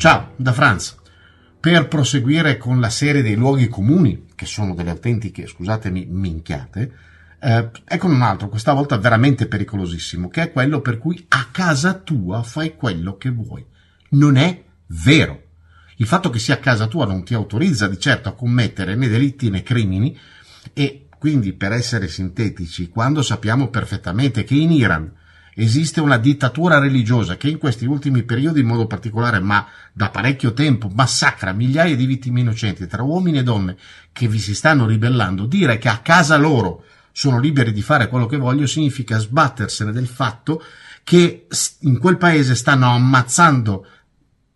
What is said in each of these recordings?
Ciao, da Franz. Per proseguire con la serie dei luoghi comuni, che sono delle autentiche, scusatemi, minchiate, eh, ecco un altro, questa volta veramente pericolosissimo, che è quello per cui a casa tua fai quello che vuoi. Non è vero. Il fatto che sia a casa tua non ti autorizza di certo a commettere né delitti né crimini e quindi per essere sintetici, quando sappiamo perfettamente che in Iran esiste una dittatura religiosa che in questi ultimi periodi in modo particolare, ma da parecchio tempo, massacra migliaia di vittime innocenti tra uomini e donne che vi si stanno ribellando, dire che a casa loro sono liberi di fare quello che vogliono significa sbattersene del fatto che in quel paese stanno ammazzando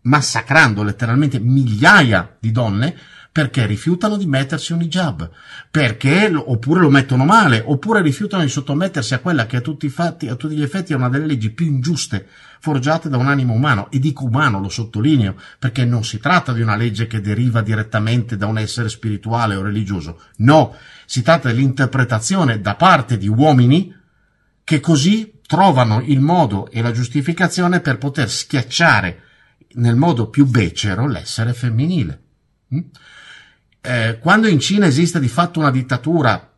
massacrando letteralmente migliaia di donne perché rifiutano di mettersi un hijab, perché oppure lo mettono male, oppure rifiutano di sottomettersi a quella che a tutti, fatti, a tutti gli effetti è una delle leggi più ingiuste forgiate da un animo umano, e dico umano, lo sottolineo, perché non si tratta di una legge che deriva direttamente da un essere spirituale o religioso, no, si tratta dell'interpretazione da parte di uomini che così trovano il modo e la giustificazione per poter schiacciare nel modo più becero l'essere femminile. Eh, quando in Cina esiste di fatto una dittatura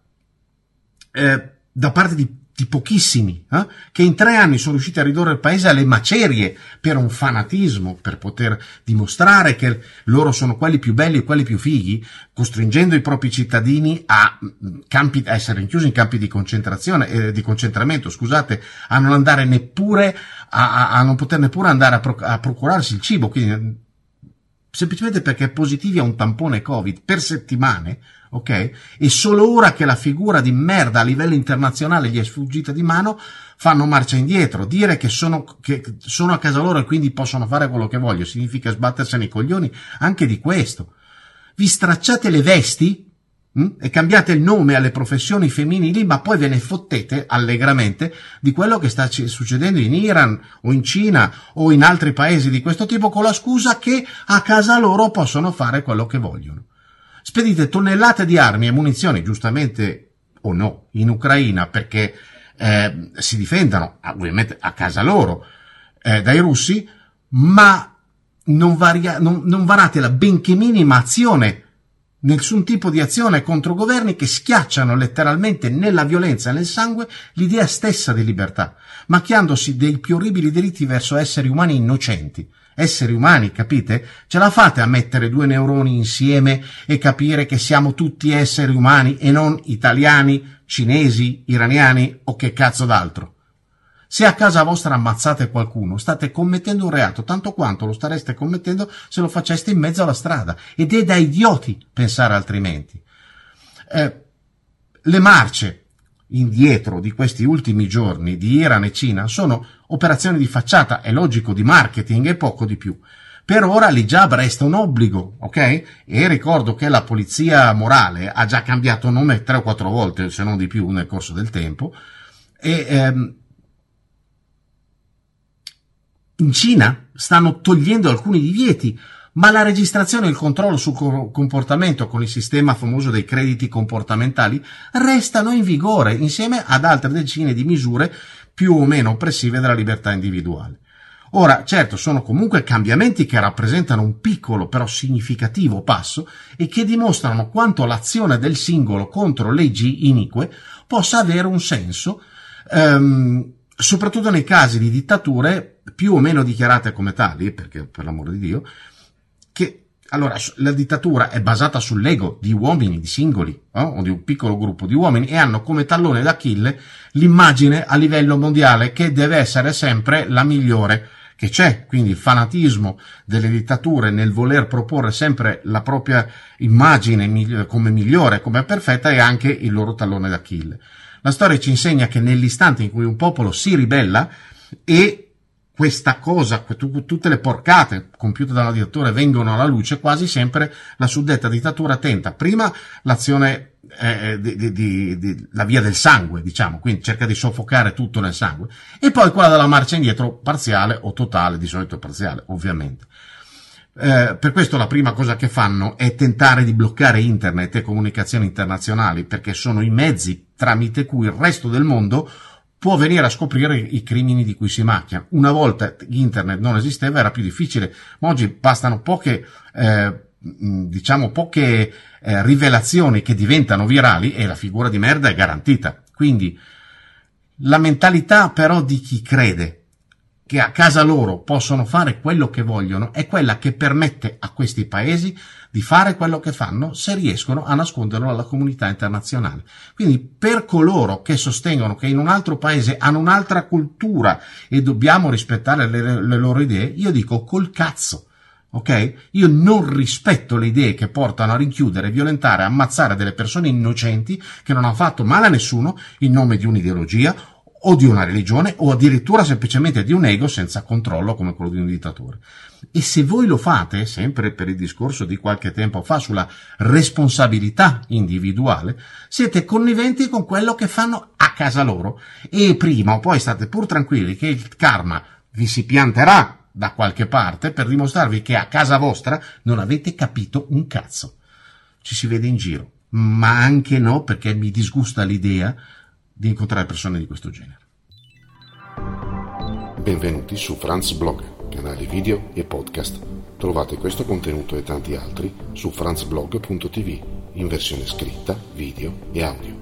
eh, da parte di, di pochissimi, eh, che in tre anni sono riusciti a ridurre il paese alle macerie per un fanatismo, per poter dimostrare che loro sono quelli più belli e quelli più fighi, costringendo i propri cittadini a, mm, campi, a essere rinchiusi in campi di concentrazione, eh, di concentramento, scusate, a non andare neppure a, a, a non poter neppure andare a, pro, a procurarsi il cibo, quindi semplicemente perché positivi a un tampone Covid per settimane, ok? E solo ora che la figura di merda a livello internazionale gli è sfuggita di mano, fanno marcia indietro. Dire che sono, che sono a casa loro e quindi possono fare quello che voglio significa sbattersene i coglioni anche di questo. Vi stracciate le vesti? E cambiate il nome alle professioni femminili, ma poi ve ne fottete allegramente di quello che sta succedendo in Iran o in Cina o in altri paesi di questo tipo con la scusa che a casa loro possono fare quello che vogliono. Spedite tonnellate di armi e munizioni, giustamente o no, in Ucraina perché eh, si difendano, ovviamente a casa loro, eh, dai russi, ma non, varia, non, non varate la benché minima azione nessun tipo di azione contro governi che schiacciano letteralmente nella violenza e nel sangue l'idea stessa di libertà, macchiandosi dei più orribili diritti verso esseri umani innocenti. Esseri umani, capite? Ce la fate a mettere due neuroni insieme e capire che siamo tutti esseri umani e non italiani, cinesi, iraniani o che cazzo d'altro? Se a casa vostra ammazzate qualcuno, state commettendo un reato tanto quanto lo stareste commettendo se lo faceste in mezzo alla strada. Ed è da idioti pensare altrimenti. Eh, le marce indietro di questi ultimi giorni di Iran e Cina sono operazioni di facciata, è logico, di marketing e poco di più. Per ora l'hijab resta un obbligo, ok? E ricordo che la polizia morale ha già cambiato nome tre o quattro volte, se non di più, nel corso del tempo. E, ehm, in Cina stanno togliendo alcuni divieti, ma la registrazione e il controllo sul comportamento con il sistema famoso dei crediti comportamentali restano in vigore insieme ad altre decine di misure più o meno oppressive della libertà individuale. Ora, certo, sono comunque cambiamenti che rappresentano un piccolo però significativo passo e che dimostrano quanto l'azione del singolo contro leggi inique possa avere un senso, ehm, soprattutto nei casi di dittature più o meno dichiarate come tali, perché per l'amore di Dio, che allora la dittatura è basata sull'ego di uomini, di singoli, eh, o di un piccolo gruppo di uomini, e hanno come tallone d'Achille l'immagine a livello mondiale che deve essere sempre la migliore che c'è, quindi il fanatismo delle dittature nel voler proporre sempre la propria immagine come migliore, come perfetta, è anche il loro tallone d'Achille. La storia ci insegna che nell'istante in cui un popolo si ribella e questa cosa, tutte le porcate compiute da una dittatura vengono alla luce, quasi sempre la suddetta dittatura tenta prima l'azione eh, di, di, di, di, la via del sangue, diciamo, quindi cerca di soffocare tutto nel sangue, e poi quella della marcia indietro parziale o totale, di solito parziale, ovviamente. Eh, per questo la prima cosa che fanno è tentare di bloccare internet e comunicazioni internazionali, perché sono i mezzi tramite cui il resto del mondo può venire a scoprire i crimini di cui si macchia. Una volta internet non esisteva era più difficile, ma oggi bastano poche, eh, diciamo poche eh, rivelazioni che diventano virali e la figura di merda è garantita. Quindi la mentalità però di chi crede che a casa loro possono fare quello che vogliono è quella che permette a questi paesi di fare quello che fanno se riescono a nasconderlo alla comunità internazionale. Quindi per coloro che sostengono che in un altro paese hanno un'altra cultura e dobbiamo rispettare le, le loro idee, io dico col cazzo. Ok? Io non rispetto le idee che portano a rinchiudere, violentare, ammazzare delle persone innocenti che non hanno fatto male a nessuno in nome di un'ideologia o di una religione o addirittura semplicemente di un ego senza controllo come quello di un dittatore. E se voi lo fate, sempre per il discorso di qualche tempo fa sulla responsabilità individuale, siete conniventi con quello che fanno a casa loro e prima o poi state pur tranquilli che il karma vi si pianterà da qualche parte per dimostrarvi che a casa vostra non avete capito un cazzo. Ci si vede in giro, ma anche no perché mi disgusta l'idea di incontrare persone di questo genere. Benvenuti su Franz Blog, canale video e podcast. Trovate questo contenuto e tanti altri su franzblog.tv in versione scritta, video e audio.